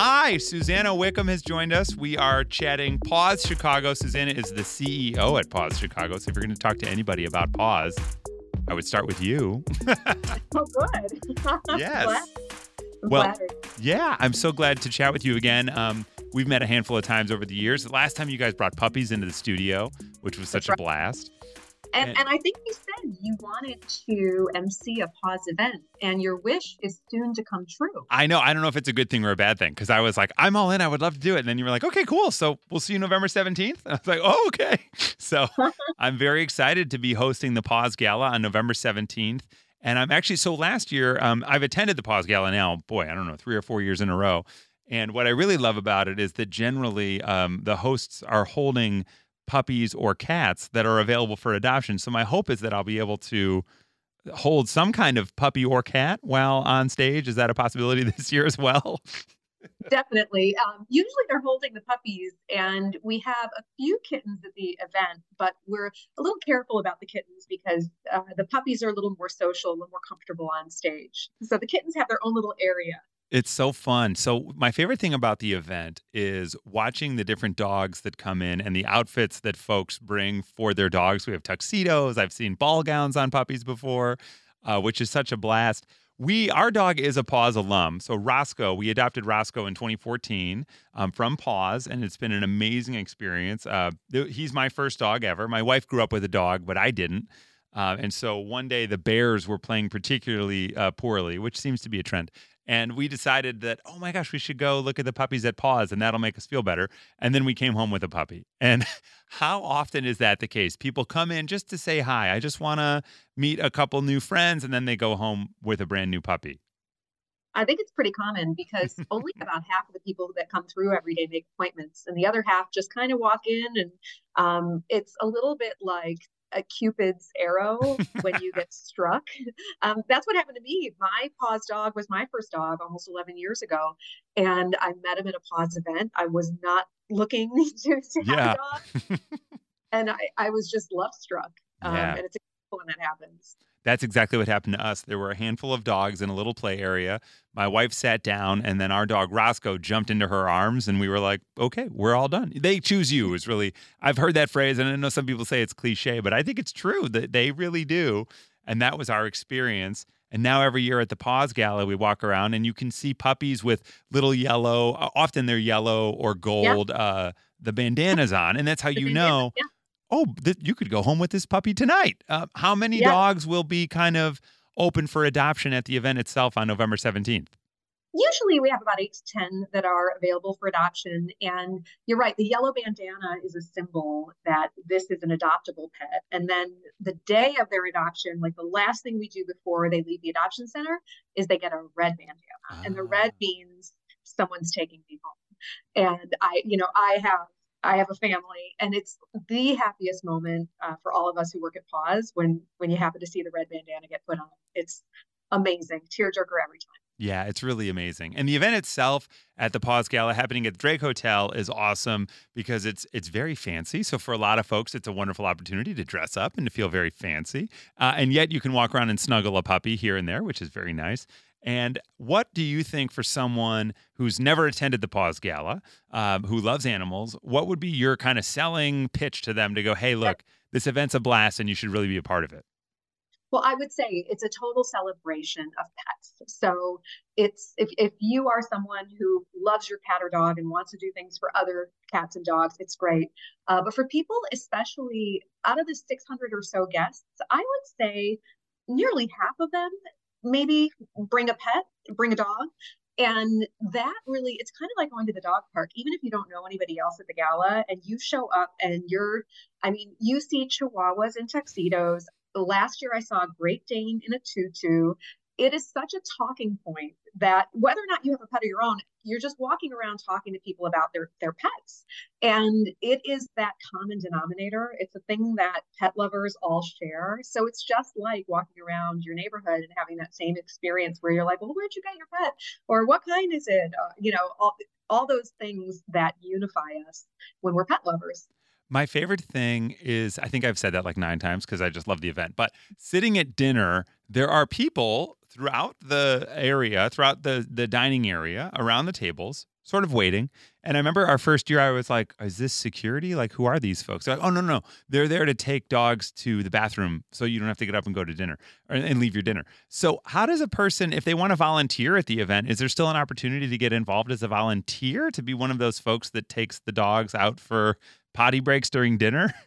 Hi, Susanna Wickham has joined us. We are chatting Paws Chicago. Susanna is the CEO at Paws Chicago. So if you're going to talk to anybody about Paws, I would start with you. oh, good. yes. I'm Well, flattered. Yeah, I'm so glad to chat with you again. Um, we've met a handful of times over the years. The last time you guys brought puppies into the studio, which was such That's a blast. And, and- and I think you said you wanted to MC a Paws event, and your wish is soon to come true. I know. I don't know if it's a good thing or a bad thing because I was like, I'm all in. I would love to do it. And then you were like, okay, cool. So we'll see you November 17th. I was like, oh, okay. So I'm very excited to be hosting the Paws Gala on November 17th. And I'm actually, so last year, um, I've attended the Paws Gala now, boy, I don't know, three or four years in a row. And what I really love about it is that generally um, the hosts are holding puppies or cats that are available for adoption. So my hope is that I'll be able to hold some kind of puppy or cat while on stage. Is that a possibility this year as well? Definitely. Um, usually they're holding the puppies, and we have a few kittens at the event, but we're a little careful about the kittens because uh, the puppies are a little more social, a little more comfortable on stage. So the kittens have their own little area. It's so fun. So, my favorite thing about the event is watching the different dogs that come in and the outfits that folks bring for their dogs. We have tuxedos. I've seen ball gowns on puppies before, uh, which is such a blast. We, our dog is a Paws alum. So, Roscoe, we adopted Roscoe in 2014 um, from Paws, and it's been an amazing experience. Uh, th- he's my first dog ever. My wife grew up with a dog, but I didn't. Uh, and so one day the Bears were playing particularly uh, poorly, which seems to be a trend. And we decided that, oh my gosh, we should go look at the puppies at Paws and that'll make us feel better. And then we came home with a puppy. And how often is that the case? People come in just to say hi. I just want to meet a couple new friends. And then they go home with a brand new puppy. I think it's pretty common because only about half of the people that come through every day make appointments, and the other half just kind of walk in. And um, it's a little bit like a Cupid's arrow when you get struck. Um, that's what happened to me. My Paws dog was my first dog almost 11 years ago, and I met him at a Paws event. I was not looking to, to have a dog, and I, I was just love struck. Um, Yeah. And it's when that happens. That's exactly what happened to us. There were a handful of dogs in a little play area. My wife sat down, and then our dog Roscoe jumped into her arms, and we were like, "Okay, we're all done." They choose you is really. I've heard that phrase, and I know some people say it's cliche, but I think it's true that they really do. And that was our experience. And now every year at the Paws Gala, we walk around, and you can see puppies with little yellow. Often they're yellow or gold. Uh, the bandanas on, and that's how The you know yeah. Oh, th- you could go home with this puppy tonight. Uh, how many Yeah. dogs will be kind of open for adoption at the event itself on November 17th? Usually we have about eight to 10 that are available for adoption. And you're right, the yellow bandana is a symbol that this is an adoptable pet. And then the day of their adoption, like the last thing we do before they leave the adoption center is they get a red bandana. And the red Ah. means someone's taking me home. And I, you know, I have. I have a family, and it's the happiest moment uh, for all of us who work at Paws when when you happen to see the red bandana get put on. It's amazing, tearjerker every time. Yeah, it's really amazing. And the event itself at the Paws Gala happening at the Drake Hotel is awesome because it's it's very fancy. So for a lot of folks, it's a wonderful opportunity to dress up and to feel very fancy. Uh, and yet you can walk around and snuggle a puppy here and there, which is very nice. And what do you think for someone who's never attended the Paws Gala, um, who loves animals? What would be your kind of selling pitch to them to go, hey, look, this event's a blast and you should really be a part of it? Well, I would say it's a total celebration of pets. So it's if, if you are someone who loves your cat or dog and wants to do things for other cats and dogs, it's great. Uh, but for people, especially out of the 600 or so guests, I would say nearly half of them maybe bring a pet, bring a dog. And that really, it's kind of like going to the dog park, even if you don't know anybody else at the gala and you show up and you're, I mean, you see chihuahuas in tuxedos. Last year, I saw a Great Dane in a tutu. It is such a talking point that whether or not you have a pet of your own, you're just walking around talking to people about their their pets, and it is that common denominator. It's a thing that pet lovers all share. So it's just like walking around your neighborhood and having that same experience where you're like, "Well, where'd you get your pet?" or "What kind is it?" Uh, you know, all all those things that unify us when we're pet lovers. My favorite thing is I think I've said that like nine times because I just love the event. But sitting at dinner, there are people throughout the area, throughout the the dining area, around the tables, sort of waiting. And I remember our first year, I was like, is this security? Like, who are these folks? They're like, oh, no, no. They're there to take dogs to the bathroom so you don't have to get up and go to dinner or, and leave your dinner. So, how does a person, if they want to volunteer at the event, is there still an opportunity to get involved as a volunteer to be one of those folks that takes the dogs out for potty breaks during dinner?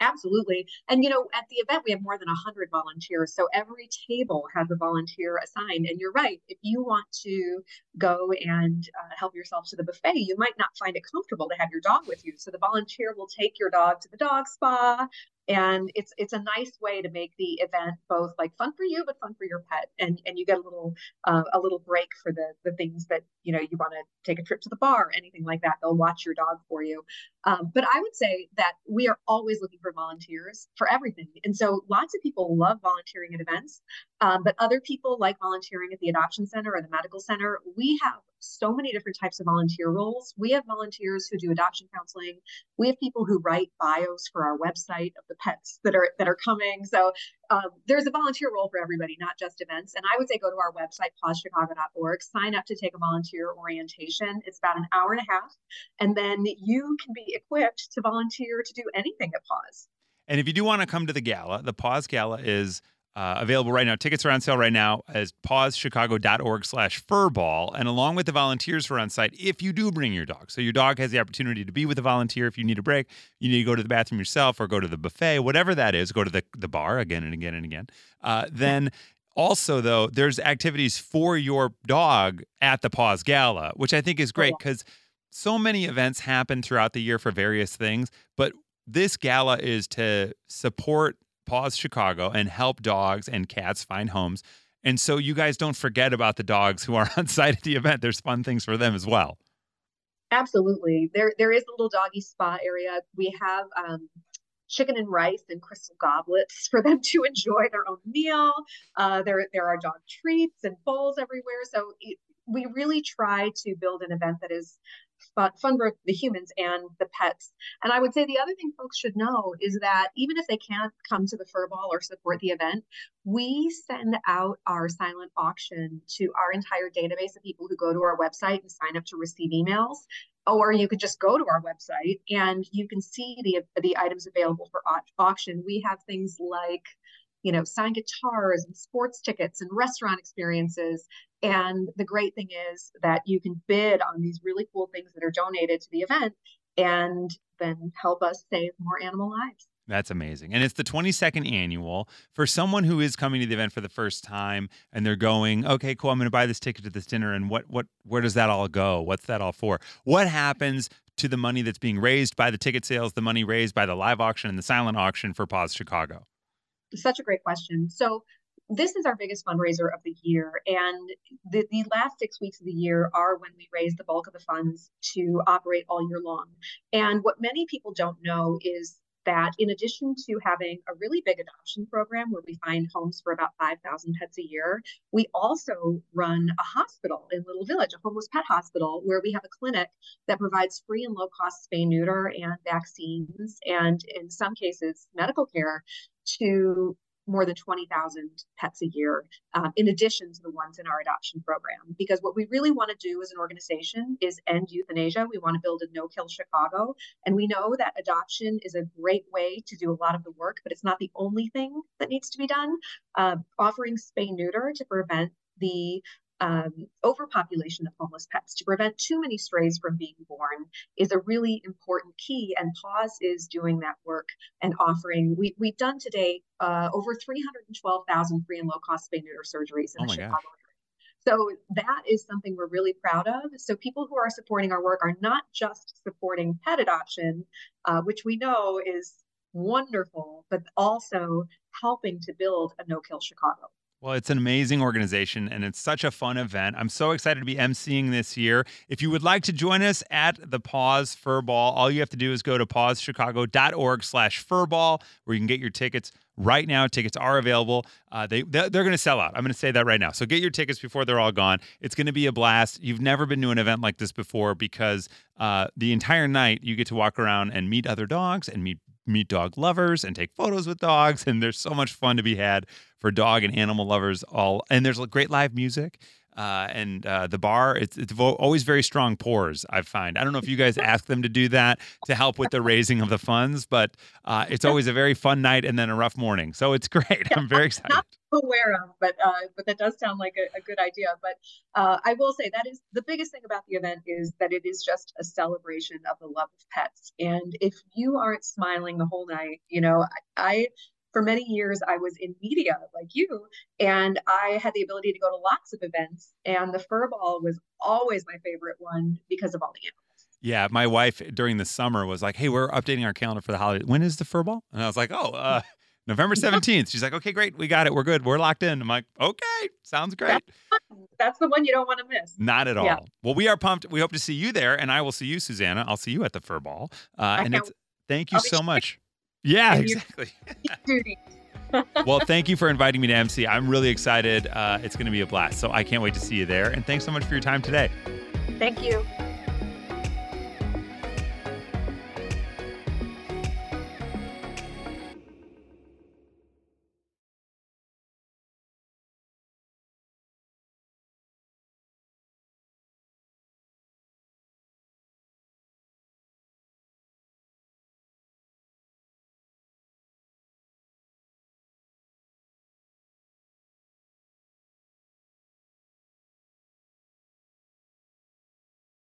Absolutely. And, you know, at the event, we have more than 100 volunteers. So every table has a volunteer assigned. And you're right. If you want to go and uh, help yourself to the buffet, you might not find it comfortable to have your dog with you. So the volunteer will take your dog to the dog spa and it's it's a nice way to make the event both like fun for you but fun for your pet. And and you get a little uh, a little break for the the things that you know you want to take a trip to the bar anything like that. They'll watch your dog for you. Um, but i would say that we are always looking for volunteers for everything. And so lots of people love volunteering at events um, but other people like volunteering at the adoption center or the medical center. We have so many different types of volunteer roles. We have volunteers who do adoption counseling. We have people who write bios for our website of the pets that are that are coming. So um, there's a volunteer role for everybody, not just events. And I would say go to our website, pawschicago.org, sign up to take a volunteer orientation. It's about an hour and a half, and then you can be equipped to volunteer to do anything at Paws. And if you do want to come to the gala, the Paws Gala is uh, available right now. Tickets are on sale right now as pawschicago.org slash furball. And along with the volunteers who are on site, if you do bring your dog. So your dog has the opportunity to be with a volunteer. If you need a break, you need to go to the bathroom yourself or go to the buffet, whatever that is, go to the, the bar again and again and again. Uh, then also, though, there's activities for your dog at the Paws Gala, which I think is great because so many events happen throughout the year for various things. But this gala is to support Paws Chicago and help dogs and cats find homes. And so you guys don't forget about the dogs who are on site at the event. There's fun things for them as well. Absolutely. There there is a little doggy spa area. We have um, chicken and rice and crystal goblets for them to enjoy their own meal. Uh, there there are dog treats and bowls everywhere. So it, we really try to build an event that is fun, fun for the humans and the pets. And I would say the other thing folks should know is that even if they can't come to the furball or support the event, we send out our silent auction to our entire database of people who go to our website and sign up to receive emails or you could just go to our website and you can see the the items available for auction. We have things like you know, signed guitars and sports tickets and restaurant experiences. And the great thing is that you can bid on these really cool things that are donated to the event and then help us save more animal lives. That's amazing. And it's the 22nd annual. For someone who is coming to the event for the first time and they're going, okay, cool, I'm going to buy this ticket to this dinner. And what, what, where does that all go? What's that all for? What happens to the money that's being raised by the ticket sales, the money raised by the live auction and the silent auction for Paws Chicago? Such a great question. So this is our biggest fundraiser of the year. And the, the last six weeks of the year are when we raise the bulk of the funds to operate all year long. And what many people don't know is that in addition to having a really big adoption program where we find homes for about 5,000 pets a year, we also run a hospital in Little Village, a homeless pet hospital, where we have a clinic that provides free and low cost spay neuter and vaccines, and in some cases, medical care to more than 20,000 pets a year, um, in addition to the ones in our adoption program. Because what we really want to do as an organization is end euthanasia. We want to build a no kill Chicago. And we know that adoption is a great way to do a lot of the work, but it's not the only thing that needs to be done. Uh, offering spay neuter to prevent the um, overpopulation of homeless pets to prevent too many strays from being born is a really important key. And Paws is doing that work and offering. We, we've done today uh, over 312,000 free and low cost spay neuter surgeries in oh the Chicago area. So that is something we're really proud of. So people who are supporting our work are not just supporting pet adoption, uh, which we know is wonderful, but also helping to build a no kill Chicago. Well, it's an amazing organization and it's such a fun event. I'm so excited to be emceeing this year. If you would like to join us at the Paws Furball, all you have to do is go to pawschicago.org slash furball where you can get your tickets right now. Tickets are available. Uh, they, they're going to sell out. I'm going to say that right now. So get your tickets before they're all gone. It's going to be a blast. You've never been to an event like this before because uh, the entire night you get to walk around and meet other dogs and meet meet dog lovers and take photos with dogs and there's so much fun to be had for dog and animal lovers all and there's great live music uh, and uh, the bar. It's it's vo- always very strong pours. I find. I don't know if you guys ask them to do that to help with the raising of the funds, but uh, it's always a very fun night and then a rough morning. So it's great. I'm very excited. Not aware of, but uh, but that does sound like a, a good idea. But uh, I will say that is the biggest thing about the event is that it is just a celebration of the love of pets. And if you aren't smiling the whole night, you know, I, I for many years I was in media like you, and I had the ability to go to lots of events, and the fur ball was always my favorite one because of all the animals. Yeah, my wife during the summer was like, "Hey, we're updating our calendar for the holiday. When is the fur ball?" And I was like, "Oh, uh, November 17th. She's like, okay, great. We got it. We're good. We're locked in. I'm like, okay, sounds great. That's, the one you don't want to miss. Not at all. Yeah. Well, we are pumped. We hope to see you there, and I will see you, Susanna. I'll see you at the fur ball. Uh, and it's thank you so much. Yeah, exactly. well, thank you for inviting me to MC. I'm really excited. Uh, it's going to be a blast. So I can't wait to see you there. And thanks so much for your time today. Thank you.